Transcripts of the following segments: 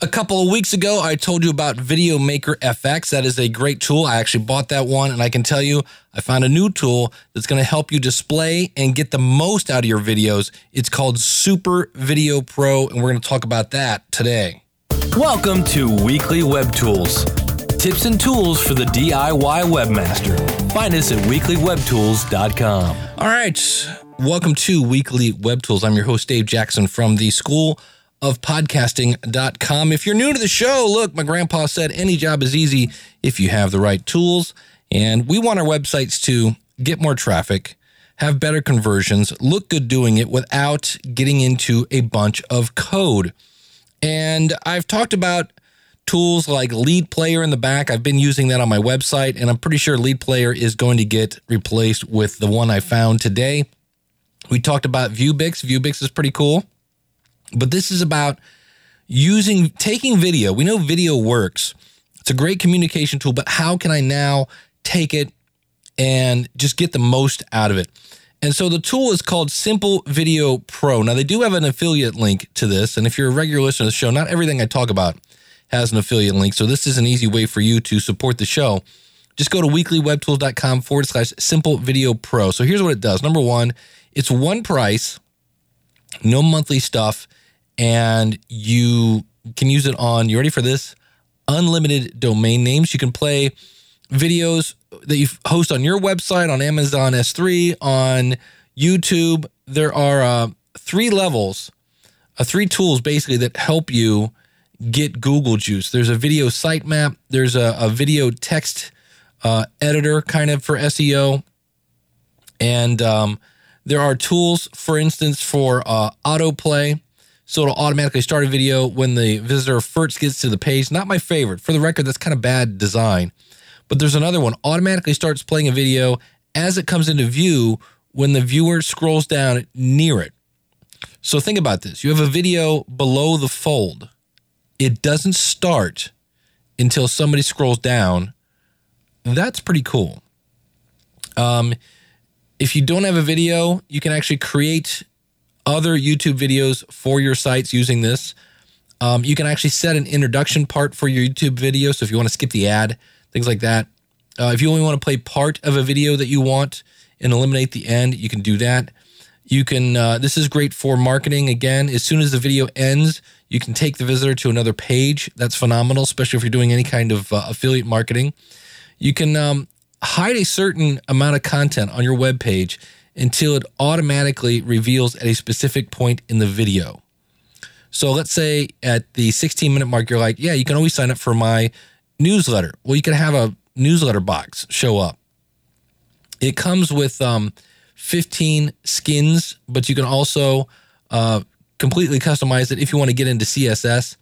A couple of weeks ago, I told you about Video Maker FX. That is a great tool. I actually bought that one, and I can tell you, I found a new tool that's going to help you display and get the most out of your videos. It's called Super Video Pro, and we're going to talk about that today. Welcome to Weekly Web Tools tips and tools for the DIY webmaster. Find us at weeklywebtools.com. All right. Welcome to Weekly Web Tools. I'm your host, Dave Jackson from the School of podcasting.com. If you're new to the show, look, my grandpa said any job is easy if you have the right tools. And we want our websites to get more traffic, have better conversions, look good doing it without getting into a bunch of code. And I've talked about tools like Lead Player in the back. I've been using that on my website, and I'm pretty sure Lead Player is going to get replaced with the one I found today. We talked about ViewBix. ViewBix is pretty cool. But this is about using taking video. We know video works. It's a great communication tool, but how can I now take it and just get the most out of it? And so the tool is called Simple Video Pro. Now they do have an affiliate link to this, and if you're a regular listener to the show, not everything I talk about has an affiliate link. So this is an easy way for you to support the show. Just go to weeklywebtools.com forward slash simple video pro. So here's what it does. Number one, it's one price, no monthly stuff and you can use it on, you ready for this? Unlimited domain names. You can play videos that you host on your website, on Amazon S3, on YouTube. There are uh, three levels, uh, three tools basically that help you get Google juice. There's a video sitemap, there's a, a video text uh, editor kind of for SEO, and um, there are tools, for instance, for uh, autoplay. So it'll automatically start a video when the visitor first gets to the page. Not my favorite. For the record, that's kind of bad design. But there's another one. Automatically starts playing a video as it comes into view when the viewer scrolls down near it. So think about this. You have a video below the fold. It doesn't start until somebody scrolls down. That's pretty cool. Um, if you don't have a video, you can actually create other YouTube videos for your sites using this. Um, you can actually set an introduction part for your YouTube video. So if you want to skip the ad, things like that. Uh, if you only want to play part of a video that you want and eliminate the end, you can do that. You can, uh, this is great for marketing. Again, as soon as the video ends, you can take the visitor to another page. That's phenomenal, especially if you're doing any kind of uh, affiliate marketing. You can um, hide a certain amount of content on your web page until it automatically reveals at a specific point in the video. So let's say at the 16 minute mark, you're like, yeah, you can always sign up for my newsletter. Well, you can have a newsletter box show up. It comes with um, 15 skins, but you can also uh, completely customize it if you want to get into CSS.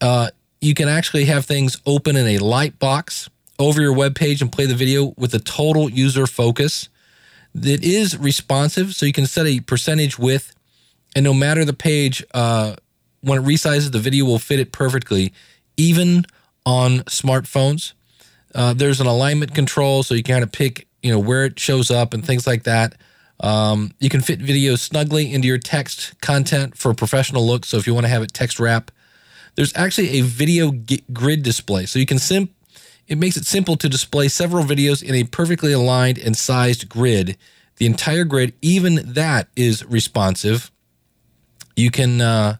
Uh, you can actually have things open in a light box over your web page and play the video with a total user focus. It is responsive, so you can set a percentage width, and no matter the page, uh, when it resizes, the video will fit it perfectly, even on smartphones. Uh, there's an alignment control, so you can kind of pick, you know, where it shows up and things like that. Um, you can fit videos snugly into your text content for a professional look. So if you want to have it text wrap, there's actually a video grid display, so you can sim- it makes it simple to display several videos in a perfectly aligned and sized grid. The entire grid, even that is responsive. You can uh,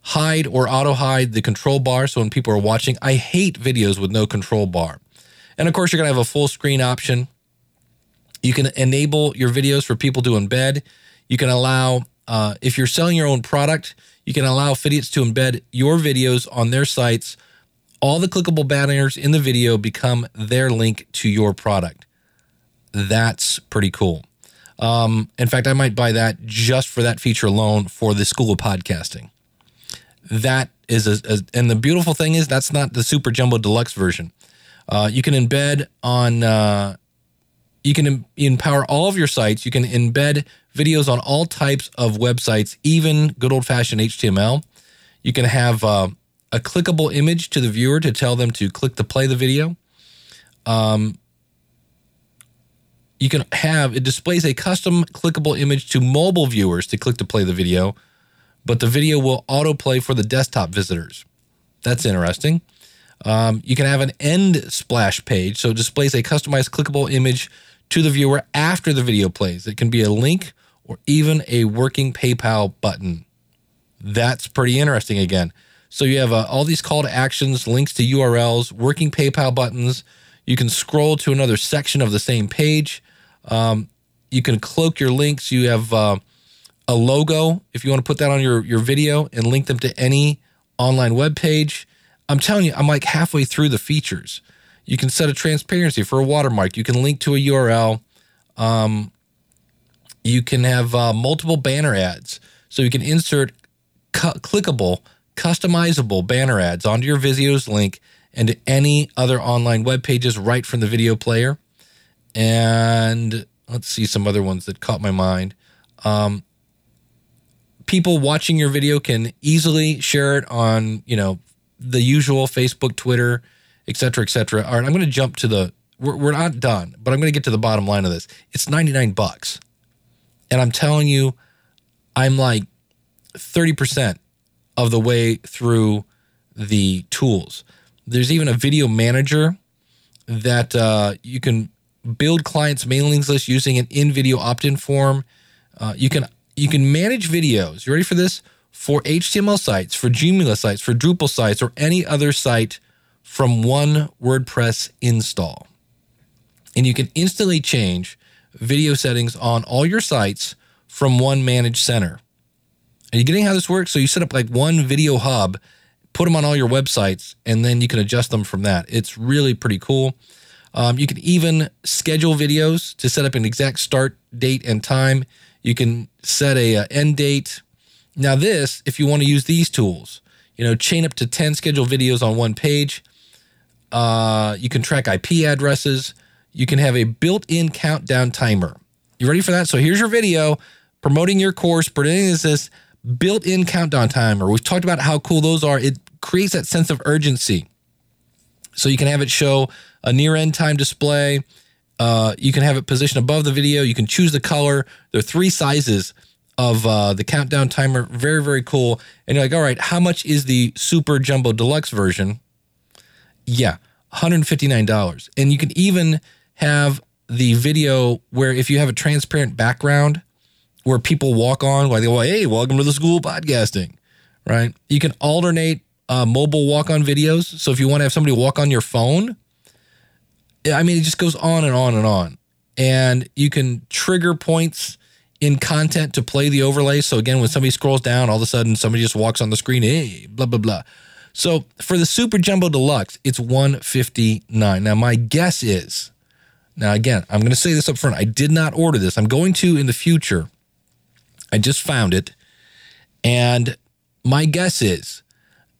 hide or auto hide the control bar. So when people are watching, I hate videos with no control bar. And of course, you're going to have a full screen option. You can enable your videos for people to embed. You can allow, uh, if you're selling your own product, you can allow affiliates to embed your videos on their sites all the clickable banners in the video become their link to your product. That's pretty cool. Um, in fact, I might buy that just for that feature alone for the School of Podcasting. That is a, a and the beautiful thing is that's not the super jumbo deluxe version. Uh, you can embed on, uh, you can em- empower all of your sites. You can embed videos on all types of websites, even good old fashioned HTML. You can have uh, a clickable image to the viewer to tell them to click to play the video. Um, you can have it displays a custom clickable image to mobile viewers to click to play the video, but the video will autoplay for the desktop visitors. That's interesting. Um, you can have an end splash page, so it displays a customized clickable image to the viewer after the video plays. It can be a link or even a working PayPal button. That's pretty interesting again. So you have uh, all these call to actions, links to URLs, working PayPal buttons. You can scroll to another section of the same page. Um, you can cloak your links. You have uh, a logo if you want to put that on your, your video and link them to any online web page. I'm telling you, I'm like halfway through the features. You can set a transparency for a watermark. You can link to a URL. Um, you can have uh, multiple banner ads. So you can insert cu- clickable, customizable banner ads onto your video's link and to any other online web pages right from the video player. And let's see some other ones that caught my mind. Um, people watching your video can easily share it on, you know, the usual Facebook, Twitter, et cetera, et cetera. All right, I'm going to jump to the. We're, we're not done, but I'm going to get to the bottom line of this. It's 99 bucks, and I'm telling you, I'm like 30 percent of the way through the tools. There's even a video manager that uh, you can build clients' mailings list using an in-video opt-in form. Uh, you can you can manage videos. You ready for this? For HTML sites, for Joomla sites, for Drupal sites, or any other site from one WordPress install. And you can instantly change video settings on all your sites from one managed center. Are you getting how this works? So you set up like one video hub, put them on all your websites, and then you can adjust them from that. It's really pretty cool. Um, you can even schedule videos to set up an exact start date and time. You can set a, a end date. Now, this, if you want to use these tools, you know, chain up to 10 scheduled videos on one page. Uh, you can track IP addresses. You can have a built in countdown timer. You ready for that? So here's your video promoting your course, presenting this built in countdown timer. We've talked about how cool those are. It creates that sense of urgency. So you can have it show a near end time display. Uh, you can have it positioned above the video. You can choose the color. There are three sizes of uh, the countdown timer. Very, very cool. And you're like, all right, how much is the Super Jumbo Deluxe version? Yeah, $159. And you can even have the video where if you have a transparent background where people walk on, like, well, hey, welcome to the school of podcasting, right? You can alternate uh, mobile walk on videos. So if you want to have somebody walk on your phone, I mean, it just goes on and on and on. And you can trigger points in content to play the overlay. So again, when somebody scrolls down, all of a sudden somebody just walks on the screen, hey, blah, blah, blah. So for the Super Jumbo Deluxe, it's 159. Now my guess is, now again, I'm going to say this up front. I did not order this. I'm going to in the future. I just found it. And my guess is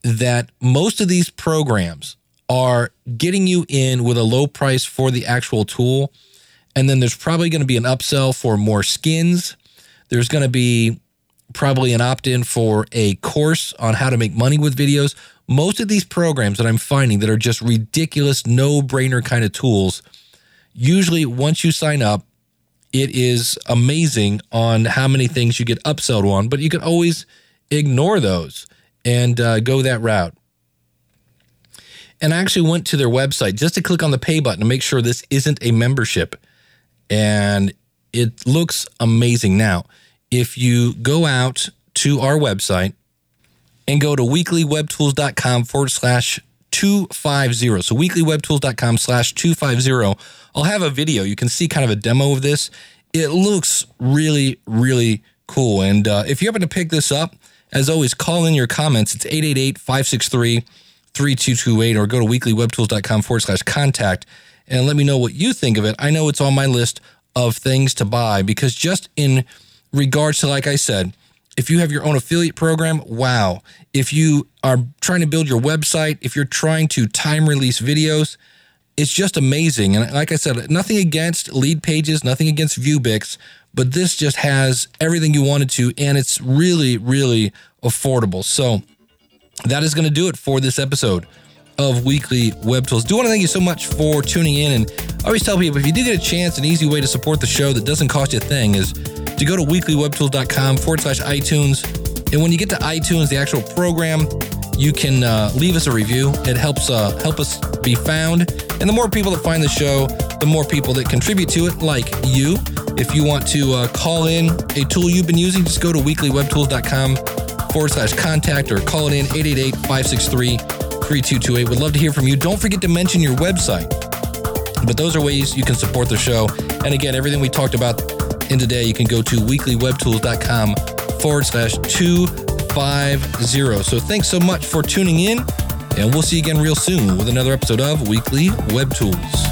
that most of these programs are getting you in with a low price for the actual tool. And then there's probably going to be an upsell for more skins. There's going to be probably an opt in for a course on how to make money with videos. Most of these programs that I'm finding that are just ridiculous, no brainer kind of tools, usually once you sign up, it is amazing on how many things you get upsold on, but you can always ignore those and uh, go that route. And I actually went to their website just to click on the pay button to make sure this isn't a membership. And it looks amazing. Now, if you go out to our website and go to weeklywebtools.com forward slash 250. So weeklywebtools.com slash 250. I'll have a video. You can see kind of a demo of this. It looks really, really cool. And uh, if you happen to pick this up, as always, call in your comments. It's 888 563 3228 or go to weeklywebtools.com forward slash contact and let me know what you think of it. I know it's on my list of things to buy because just in regards to, like I said, if you have your own affiliate program, wow. If you are trying to build your website, if you're trying to time release videos, it's just amazing. And like I said, nothing against lead pages, nothing against Viewbix, but this just has everything you wanted to, and it's really, really affordable. So that is going to do it for this episode of Weekly Web Tools. Do want to thank you so much for tuning in. And I always tell people if you do get a chance, an easy way to support the show that doesn't cost you a thing is to go to weeklywebtools.com forward slash iTunes. And when you get to iTunes, the actual program, you can uh, leave us a review. It helps uh, help us be found, and the more people that find the show, the more people that contribute to it, like you. If you want to uh, call in a tool you've been using, just go to weeklywebtools.com forward slash contact or call it in 888 563 3228. Would love to hear from you. Don't forget to mention your website. But those are ways you can support the show. And again, everything we talked about in today, you can go to weeklywebtools.com forward slash 250. So thanks so much for tuning in, and we'll see you again real soon with another episode of Weekly Web Tools.